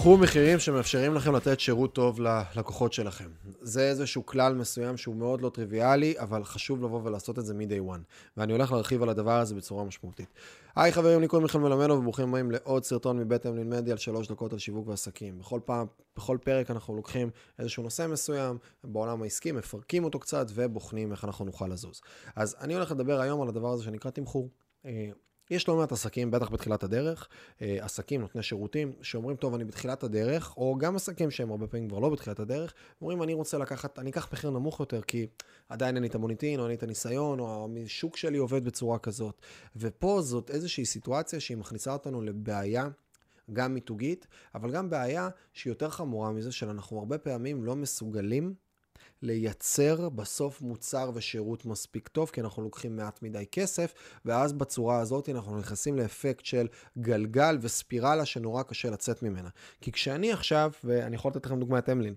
קחו מחירים שמאפשרים לכם לתת שירות טוב ללקוחות שלכם. זה איזשהו כלל מסוים שהוא מאוד לא טריוויאלי, אבל חשוב לבוא ולעשות את זה מ-day one. ואני הולך להרחיב על הדבר הזה בצורה משמעותית. היי חברים, לי קוראים מיכאל מלמדו, וברוכים הבאים לעוד סרטון מבית אמלין מדיה על שלוש דקות על שיווק ועסקים. בכל פעם, בכל פרק אנחנו לוקחים איזשהו נושא מסוים בעולם העסקי, מפרקים אותו קצת ובוחנים איך אנחנו נוכל לזוז. אז אני הולך לדבר היום על הדבר הזה שנקרא תמחור. יש לא מעט עסקים, בטח בתחילת הדרך, אה, עסקים, נותני שירותים, שאומרים, טוב, אני בתחילת הדרך, או גם עסקים שהם הרבה פעמים כבר לא בתחילת הדרך, אומרים, אני רוצה לקחת, אני אקח מחיר נמוך יותר, כי עדיין אין לי את המוניטין, או אין לי את הניסיון, או השוק שלי עובד בצורה כזאת. ופה זאת איזושהי סיטואציה שהיא מכניסה אותנו לבעיה. גם מיתוגית, אבל גם בעיה שהיא יותר חמורה מזה, שאנחנו הרבה פעמים לא מסוגלים לייצר בסוף מוצר ושירות מספיק טוב, כי אנחנו לוקחים מעט מדי כסף, ואז בצורה הזאת אנחנו נכנסים לאפקט של גלגל וספירלה שנורא קשה לצאת ממנה. כי כשאני עכשיו, ואני יכול לתת לכם דוגמא את אמלין,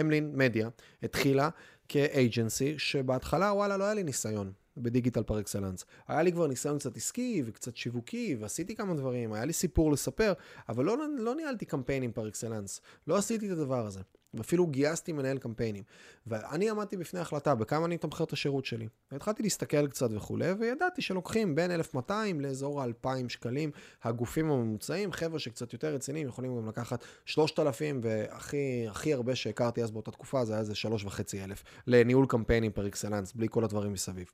אמלין מדיה התחילה כאג'נסי, שבהתחלה, וואלה, לא היה לי ניסיון. בדיגיטל פר אקסלנס. היה לי כבר ניסיון קצת עסקי וקצת שיווקי, ועשיתי כמה דברים, היה לי סיפור לספר, אבל לא, לא ניהלתי קמפיינים פר אקסלנס. לא עשיתי את הדבר הזה. ואפילו גייסתי מנהל קמפיינים. ואני עמדתי בפני החלטה בכמה אני אתמחר את השירות שלי. והתחלתי להסתכל קצת וכולי, וידעתי שלוקחים בין 1,200 לאזור ה-2,000 שקלים. הגופים הממוצעים, חבר'ה שקצת יותר רציניים, יכולים גם לקחת 3,000, והכי הכי הרבה שהכרתי אז באותה תקופה, זה היה איזה 3,500 לניהול קמפיינים פר אקסלנס, בלי כל הדברים מסביב.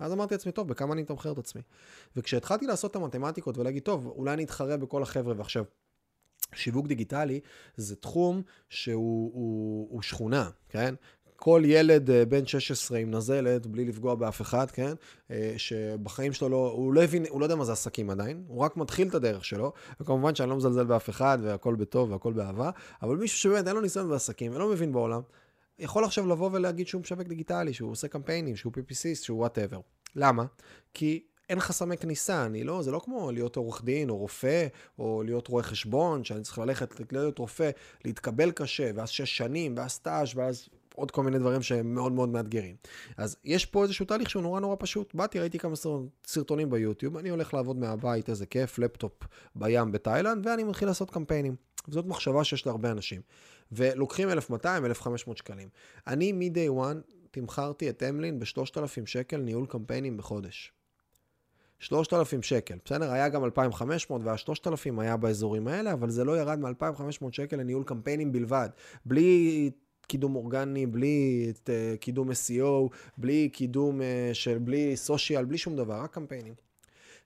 ואז אמרתי לעצמי, טוב, בכמה אני אתמחר את עצמי? וכשהתחלתי לעשות את המתמטיקות ולהגיד, טוב, אולי אני אתחרה בכל החבר'ה, ועכשיו, שיווק דיגיטלי זה תחום שהוא הוא, הוא שכונה, כן? כל ילד אה, בן 16 עם נזלת, בלי לפגוע באף אחד, כן? אה, שבחיים שלו לא, הוא לא הבין, הוא לא יודע מה זה עסקים עדיין, הוא רק מתחיל את הדרך שלו, וכמובן שאני לא מזלזל באף אחד, והכל בטוב והכל באהבה, אבל מישהו שבאמת אין לו ניסיון בעסקים ולא מבין בעולם, יכול עכשיו לבוא ולהגיד שהוא משווק דיגיטלי, שהוא עושה קמפיינים, שהוא PPC, שהוא whatever. למה? כי אין חסמי כניסה, אני לא, זה לא כמו להיות עורך דין או רופא, או להיות רואה חשבון, שאני צריך ללכת להיות רופא, להתקבל קשה, ואז שש שנים, ואז סטאז', ואז עוד כל מיני דברים שהם מאוד מאוד מאתגרים. אז יש פה איזשהו תהליך שהוא נורא נורא פשוט. באתי, ראיתי כמה סרטונים ביוטיוב, אני הולך לעבוד מהבית, איזה כיף, לפטופ בים בתאילנד, ואני מתחיל לעשות קמפיינים. זאת מחשבה שיש להרבה אנשים. ולוקחים 1,200, 1,500 שקלים. אני מ-day one תמכרתי את אמלין ב-3,000 שקל ניהול קמפיינים בחודש. 3,000 שקל, בסדר? היה גם 2,500 וה-3,000 היה באזורים האלה, אבל זה לא ירד מ-2,500 שקל לניהול קמפיינים בלבד. בלי קידום אורגני, בלי uh, קידום SEO, בלי קידום uh, של, בלי סושיאל, בלי שום דבר, רק קמפיינים.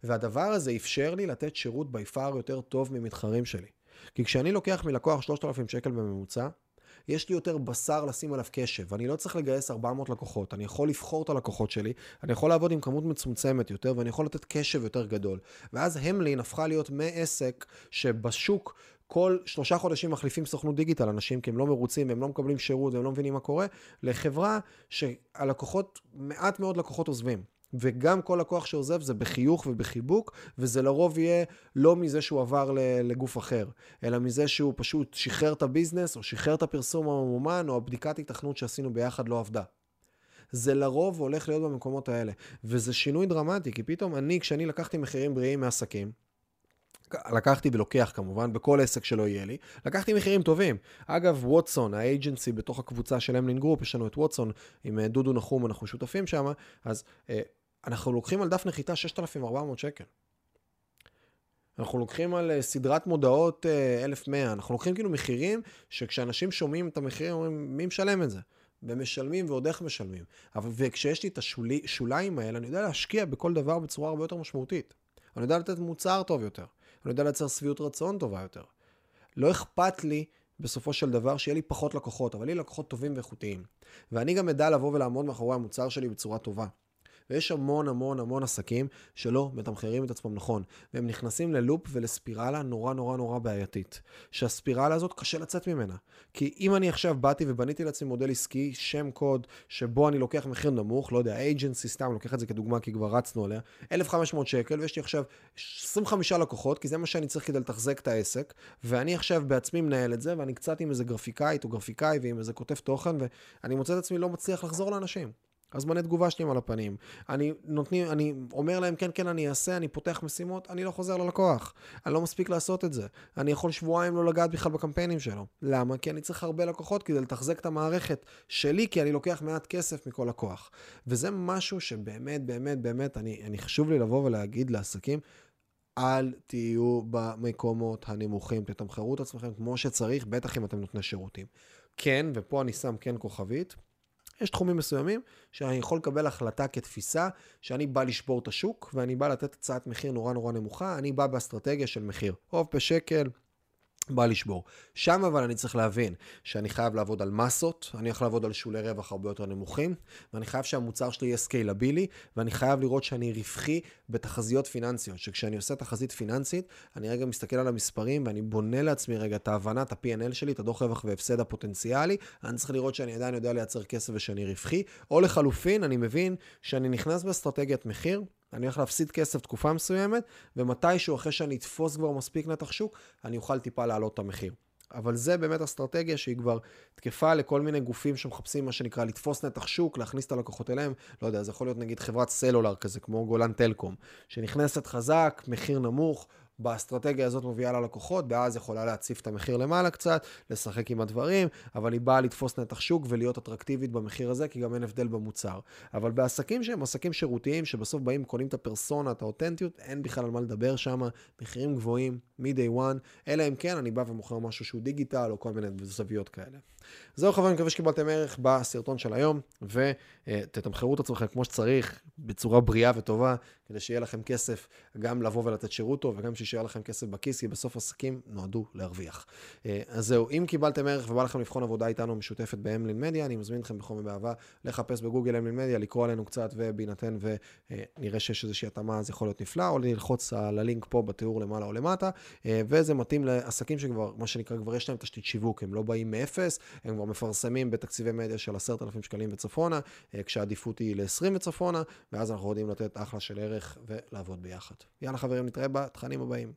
והדבר הזה אפשר לי לתת שירות פאר יותר טוב ממתחרים שלי. כי כשאני לוקח מלקוח 3,000 שקל בממוצע, יש לי יותר בשר לשים עליו קשב. אני לא צריך לגייס 400 לקוחות, אני יכול לבחור את הלקוחות שלי, אני יכול לעבוד עם כמות מצומצמת יותר, ואני יכול לתת קשב יותר גדול. ואז המלין הפכה להיות מעסק שבשוק כל שלושה חודשים מחליפים סוכנות דיגיטל אנשים, כי הם לא מרוצים, הם לא מקבלים שירות, והם לא מבינים מה קורה, לחברה שהלקוחות, מעט מאוד לקוחות עוזבים. וגם כל לקוח שעוזב זה בחיוך ובחיבוק, וזה לרוב יהיה לא מזה שהוא עבר לגוף אחר, אלא מזה שהוא פשוט שחרר את הביזנס, או שחרר את הפרסום הממומן, או הבדיקת התכנות שעשינו ביחד לא עבדה. זה לרוב הולך להיות במקומות האלה. וזה שינוי דרמטי, כי פתאום אני, כשאני לקחתי מחירים בריאים מעסקים, לקחתי ולוקח כמובן, בכל עסק שלא יהיה לי, לקחתי מחירים טובים. אגב, ווטסון, ה agency בתוך הקבוצה של אמלין גרופ, יש לנו את ווטסון עם דודו נחום, אנחנו שותפים שם, אז אה, אנחנו לוקחים על דף נחיתה 6,400 שקל. אנחנו לוקחים על אה, סדרת מודעות 1,100, אה, אנחנו לוקחים כאילו מחירים שכשאנשים שומעים את המחירים, אומרים, מי משלם את זה? ומשלמים ועוד איך משלמים. אבל, וכשיש לי את השוליים האלה, אני יודע להשקיע בכל דבר בצורה הרבה יותר משמעותית. אני יודע לתת מוצר טוב יותר. אני יודע לייצר שביעות רצון טובה יותר. לא אכפת לי בסופו של דבר שיהיה לי פחות לקוחות, אבל יהיו לקוחות טובים ואיכותיים. ואני גם אדע לבוא ולעמוד מאחורי המוצר שלי בצורה טובה. ויש המון המון המון עסקים שלא מתמחרים את עצמם נכון, והם נכנסים ללופ ולספירלה נורא נורא נורא בעייתית. שהספירלה הזאת קשה לצאת ממנה. כי אם אני עכשיו באתי ובניתי לעצמי מודל עסקי, שם קוד, שבו אני לוקח מחיר נמוך, לא יודע, אייג'נסי סתם, לוקח את זה כדוגמה כי כבר רצנו עליה, 1,500 שקל, ויש לי עכשיו 25 לקוחות, כי זה מה שאני צריך כדי לתחזק את העסק, ואני עכשיו בעצמי מנהל את זה, ואני קצת עם איזה גרפיקאית או גרפיקאי ועם איזה כותב תוכן, ואני מוצא את עצמי לא מצליח לחזור לאנשים. הזמני תגובה שלי הם על הפנים. אני נותנים, אני אומר להם, כן, כן, אני אעשה, אני פותח משימות, אני לא חוזר ללקוח. אני לא מספיק לעשות את זה. אני יכול שבועיים לא לגעת בכלל בקמפיינים שלו. למה? כי אני צריך הרבה לקוחות כדי לתחזק את המערכת שלי, כי אני לוקח מעט כסף מכל לקוח. וזה משהו שבאמת, באמת, באמת, אני, אני חשוב לי לבוא ולהגיד לעסקים, אל תהיו במקומות הנמוכים, תתמחרו את עצמכם כמו שצריך, בטח אם אתם נותני שירותים. כן, ופה אני שם כן כוכבית, יש תחומים מסוימים שאני יכול לקבל החלטה כתפיסה שאני בא לשבור את השוק ואני בא לתת הצעת מחיר נורא נורא נמוכה, אני בא באסטרטגיה של מחיר. עוף בשקל, בא לשבור. שם אבל אני צריך להבין שאני חייב לעבוד על מסות, אני יכול לעבוד על שולי רווח הרבה יותר נמוכים, ואני חייב שהמוצר שלי יהיה סקיילבילי, ואני חייב לראות שאני רווחי בתחזיות פיננסיות, שכשאני עושה תחזית פיננסית, אני רגע מסתכל על המספרים ואני בונה לעצמי רגע את ההבנה, את ה-P&L שלי, את הדוח רווח והפסד הפוטנציאלי, אני צריך לראות שאני עדיין יודע לייצר כסף ושאני רווחי, או לחלופין, אני מבין שאני נכנס באסטרטגיית מחיר, אני הולך להפסיד כסף תקופה מסוימת, ומתישהו, אחרי שאני אתפוס כבר מספיק נתח שוק, אני אוכל טיפה להעלות את המחיר. אבל זה באמת אסטרטגיה שהיא כבר תקפה לכל מיני גופים שמחפשים מה שנקרא לתפוס נתח שוק, להכניס את הלקוחות אליהם. לא יודע, זה יכול להיות נגיד חברת סלולר כזה, כמו גולן טלקום, שנכנסת חזק, מחיר נמוך, באסטרטגיה הזאת מביאה ללקוחות, ואז יכולה להציף את המחיר למעלה קצת, לשחק עם הדברים, אבל היא באה לתפוס נתח שוק ולהיות אטרקטיבית במחיר הזה, כי גם אין הבדל במוצר. אבל בעסקים שהם עסקים שירותיים, שבסוף באים, קונים את הפרסונה, את האותנטיות, אין בכלל על מה לדבר שם, מחירים גבוהים, מ-day one, אלא אם כן אני בא ומוכר משהו שהוא דיגיטל, או כל מיני זוויות כאלה. זהו חברים, מקווה שקיבלתם ערך בסרטון של היום, ותתמחרו את עצמכם כמו שצריך, בצורה בריאה וטובה, כדי שיהיה לכם כסף גם לבוא ולתת שירות טוב, וגם שישאר לכם כסף בכיס, כי בסוף עסקים נועדו להרוויח. אה, אז זהו, אם קיבלתם ערך ובא לכם לבחון עבודה איתנו משותפת באמלין מדיה, אני מזמין אתכם בחום ובאהבה לחפש בגוגל אמלין מדיה, לקרוא עלינו קצת, ובהינתן ונראה שיש איזושהי התאמה, אז יכול להיות נפלא, או ללחוץ על הלינק פה בתיאור למעלה או למטה, אה, וזה מתאים לעסקים שכבר, מה שנקרא, כבר יש להם תשתית שיווק, הם לא באים מאפס, הם כבר מפרסמים בתקציבי מדיה של 10,000 שקלים וצפונה, אה, כשהעדיפות היא ל-20 וצפונה, ואז אנחנו יודעים לתת אחלה של ערך ולעבוד ביחד. יאללה חברים, נתראה בתכנים הבאים.